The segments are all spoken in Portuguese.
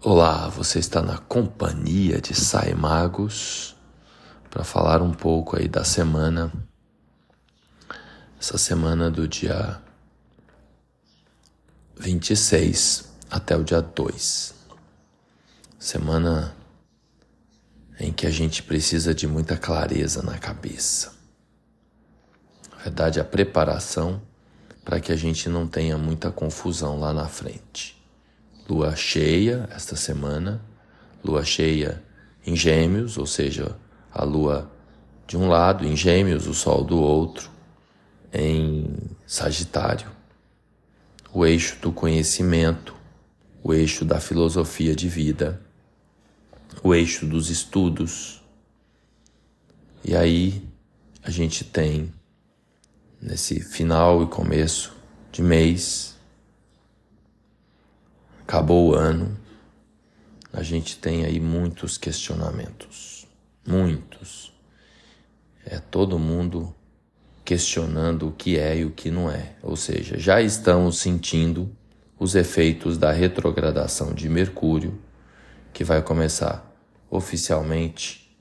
Olá, você está na companhia de Sai Magos para falar um pouco aí da semana, essa semana do dia 26 até o dia 2. Semana em que a gente precisa de muita clareza na cabeça. Na verdade, a preparação para que a gente não tenha muita confusão lá na frente lua cheia esta semana, lua cheia em Gêmeos, ou seja, a lua de um lado em Gêmeos, o sol do outro em Sagitário. O eixo do conhecimento, o eixo da filosofia de vida, o eixo dos estudos. E aí a gente tem nesse final e começo de mês Acabou o ano, a gente tem aí muitos questionamentos, muitos. É todo mundo questionando o que é e o que não é. Ou seja, já estamos sentindo os efeitos da retrogradação de Mercúrio, que vai começar oficialmente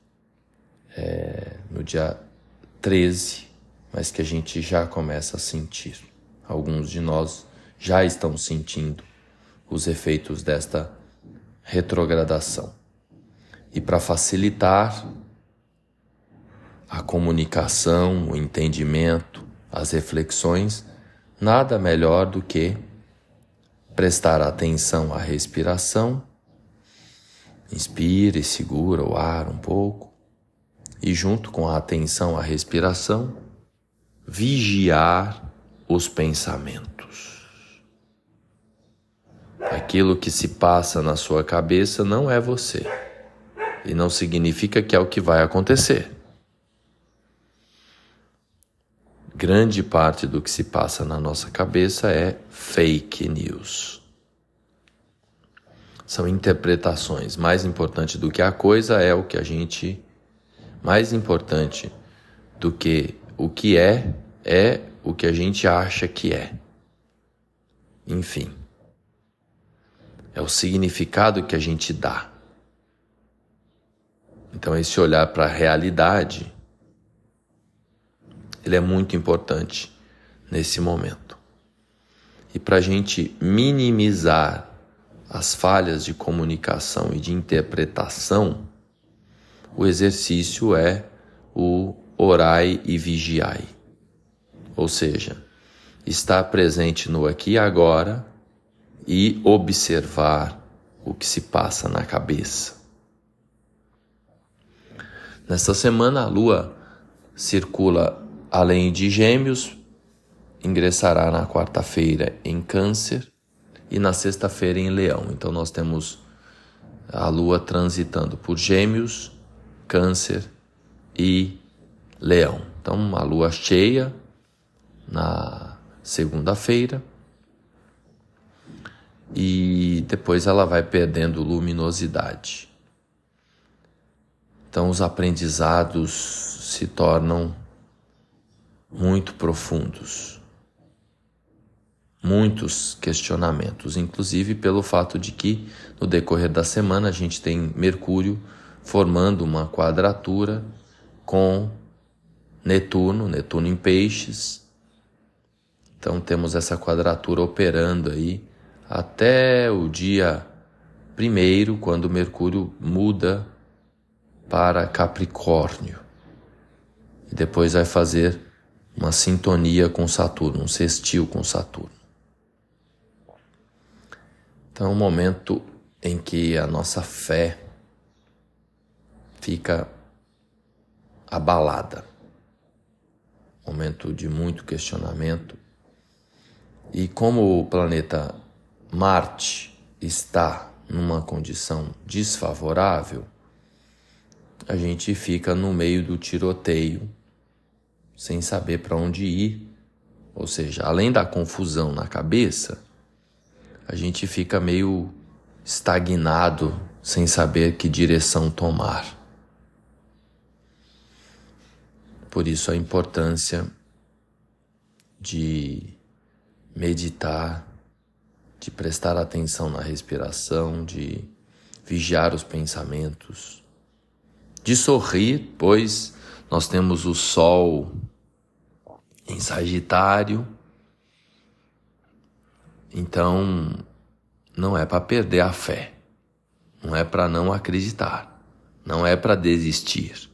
é, no dia 13, mas que a gente já começa a sentir. Alguns de nós já estão sentindo os efeitos desta retrogradação. E para facilitar a comunicação, o entendimento, as reflexões, nada melhor do que prestar atenção à respiração. Inspira e segura o ar um pouco. E junto com a atenção à respiração, vigiar os pensamentos. Aquilo que se passa na sua cabeça não é você. E não significa que é o que vai acontecer. Grande parte do que se passa na nossa cabeça é fake news. São interpretações. Mais importante do que a coisa é o que a gente. Mais importante do que o que é, é o que a gente acha que é. Enfim é o significado que a gente dá. Então, esse olhar para a realidade, ele é muito importante nesse momento. E para a gente minimizar as falhas de comunicação e de interpretação, o exercício é o orai e vigiai. Ou seja, estar presente no aqui e agora e observar o que se passa na cabeça. Nesta semana, a Lua circula além de Gêmeos, ingressará na quarta-feira em Câncer e na sexta-feira em Leão. Então, nós temos a Lua transitando por Gêmeos, Câncer e Leão. Então, a Lua cheia na segunda-feira e depois ela vai perdendo luminosidade. Então os aprendizados se tornam muito profundos. Muitos questionamentos, inclusive pelo fato de que no decorrer da semana a gente tem Mercúrio formando uma quadratura com Netuno, Netuno em Peixes. Então temos essa quadratura operando aí até o dia primeiro, quando Mercúrio muda para Capricórnio. E depois vai fazer uma sintonia com Saturno, um sextil com Saturno. Então é um momento em que a nossa fé fica abalada. Momento de muito questionamento. E como o planeta Marte está numa condição desfavorável, a gente fica no meio do tiroteio, sem saber para onde ir. Ou seja, além da confusão na cabeça, a gente fica meio estagnado, sem saber que direção tomar. Por isso a importância de meditar de prestar atenção na respiração, de vigiar os pensamentos, de sorrir, pois nós temos o Sol em Sagitário. Então, não é para perder a fé, não é para não acreditar, não é para desistir.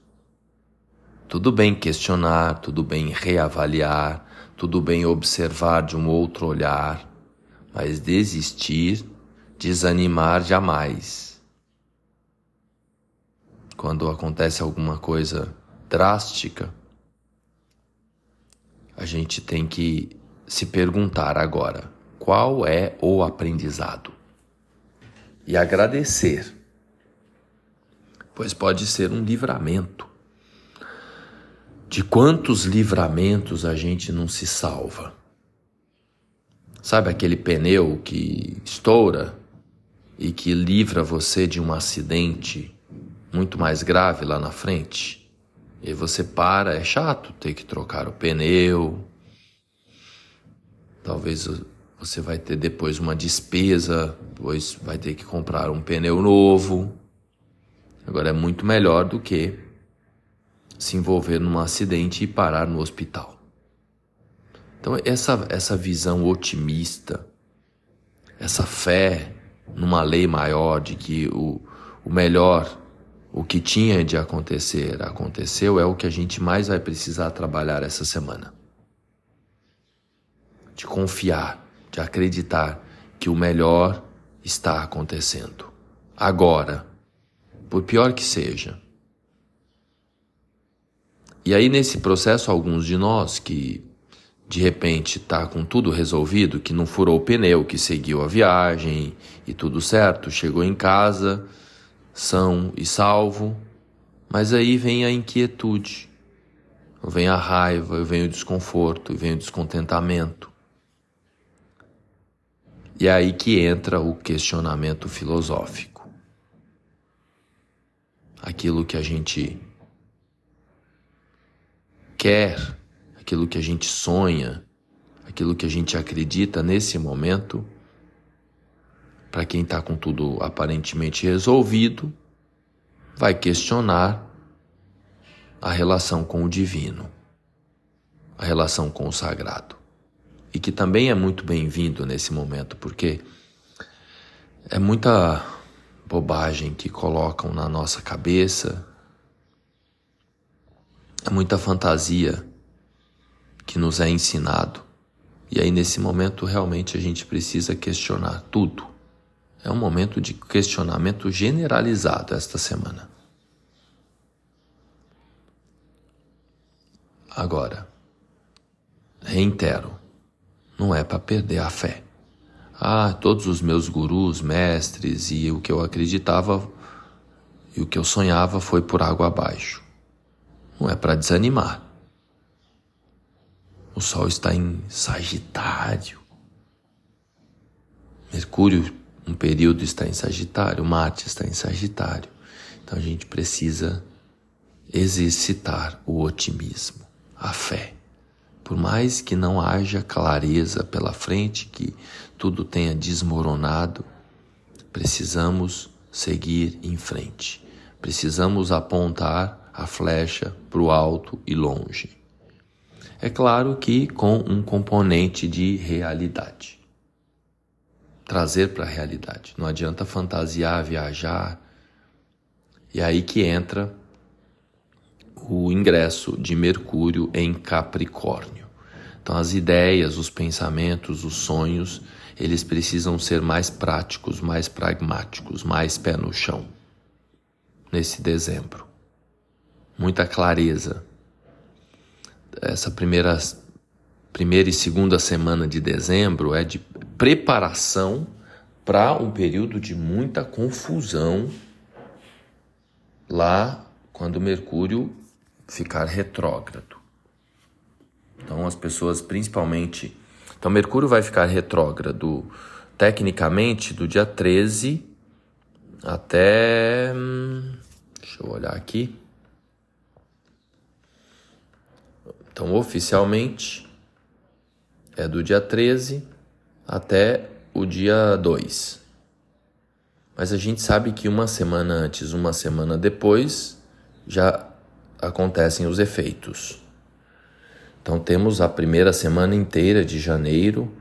Tudo bem questionar, tudo bem reavaliar, tudo bem observar de um outro olhar, mas desistir, desanimar jamais. Quando acontece alguma coisa drástica, a gente tem que se perguntar agora qual é o aprendizado e agradecer, pois pode ser um livramento de quantos livramentos a gente não se salva. Sabe aquele pneu que estoura e que livra você de um acidente muito mais grave lá na frente? E você para, é chato ter que trocar o pneu. Talvez você vai ter depois uma despesa, pois vai ter que comprar um pneu novo. Agora é muito melhor do que se envolver num acidente e parar no hospital. Então, essa, essa visão otimista, essa fé numa lei maior de que o, o melhor, o que tinha de acontecer, aconteceu, é o que a gente mais vai precisar trabalhar essa semana. De confiar, de acreditar que o melhor está acontecendo. Agora, por pior que seja. E aí, nesse processo, alguns de nós que de repente está com tudo resolvido, que não furou o pneu, que seguiu a viagem e tudo certo, chegou em casa, são e salvo, mas aí vem a inquietude, vem a raiva, vem o desconforto, vem o descontentamento. E aí que entra o questionamento filosófico. Aquilo que a gente quer, aquilo que a gente sonha, aquilo que a gente acredita nesse momento, para quem está com tudo aparentemente resolvido, vai questionar a relação com o divino, a relação com o sagrado. E que também é muito bem-vindo nesse momento, porque é muita bobagem que colocam na nossa cabeça é muita fantasia que nos é ensinado. E aí, nesse momento, realmente a gente precisa questionar tudo. É um momento de questionamento generalizado esta semana. Agora, reitero, não é para perder a fé. Ah, todos os meus gurus, mestres e o que eu acreditava e o que eu sonhava foi por água abaixo não é para desanimar. Sol está em Sagitário. Mercúrio, um período, está em Sagitário. Marte está em Sagitário. Então a gente precisa exercitar o otimismo, a fé. Por mais que não haja clareza pela frente, que tudo tenha desmoronado, precisamos seguir em frente. Precisamos apontar a flecha para o alto e longe. É claro que com um componente de realidade. Trazer para a realidade. Não adianta fantasiar, viajar. E aí que entra o ingresso de Mercúrio em Capricórnio. Então, as ideias, os pensamentos, os sonhos, eles precisam ser mais práticos, mais pragmáticos, mais pé no chão nesse dezembro muita clareza. Essa primeira, primeira e segunda semana de dezembro é de preparação para um período de muita confusão lá quando Mercúrio ficar retrógrado. Então as pessoas principalmente. Então Mercúrio vai ficar retrógrado tecnicamente do dia 13 até. Hum, deixa eu olhar aqui. Então, oficialmente, é do dia 13 até o dia 2. mas a gente sabe que uma semana antes, uma semana depois, já acontecem os efeitos. Então temos a primeira semana inteira de janeiro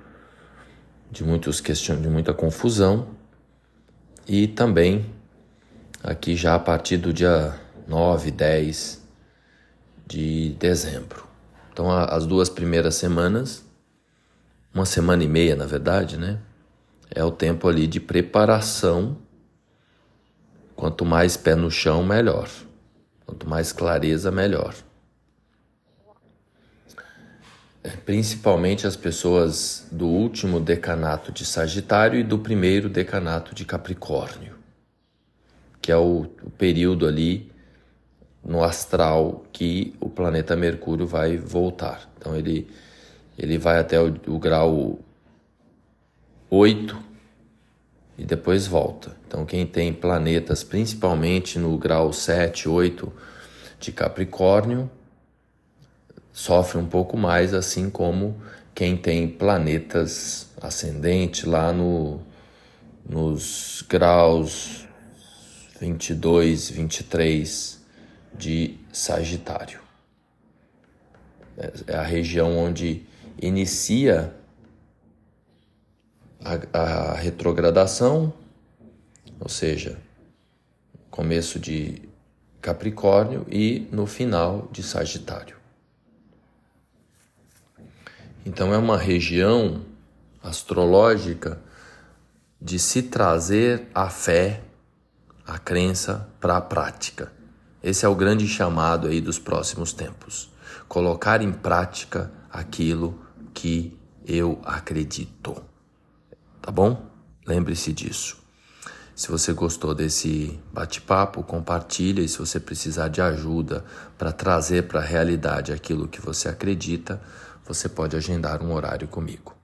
de muitos question... de muita confusão e também aqui já a partir do dia 9, 10 de dezembro. Então as duas primeiras semanas, uma semana e meia na verdade, né? É o tempo ali de preparação. Quanto mais pé no chão, melhor. Quanto mais clareza, melhor. É, principalmente as pessoas do último decanato de Sagitário e do primeiro decanato de Capricórnio, que é o, o período ali no astral que o planeta Mercúrio vai voltar. Então ele, ele vai até o, o grau 8 e depois volta. Então quem tem planetas principalmente no grau 7, 8 de Capricórnio, sofre um pouco mais, assim como quem tem planetas ascendente lá no, nos graus 22, 23 de Sagitário. É a região onde inicia a, a retrogradação, ou seja, começo de Capricórnio e no final de Sagitário. Então é uma região astrológica de se trazer a fé, a crença para a prática. Esse é o grande chamado aí dos próximos tempos. Colocar em prática aquilo que eu acredito. Tá bom? Lembre-se disso. Se você gostou desse bate-papo, compartilhe. E se você precisar de ajuda para trazer para a realidade aquilo que você acredita, você pode agendar um horário comigo.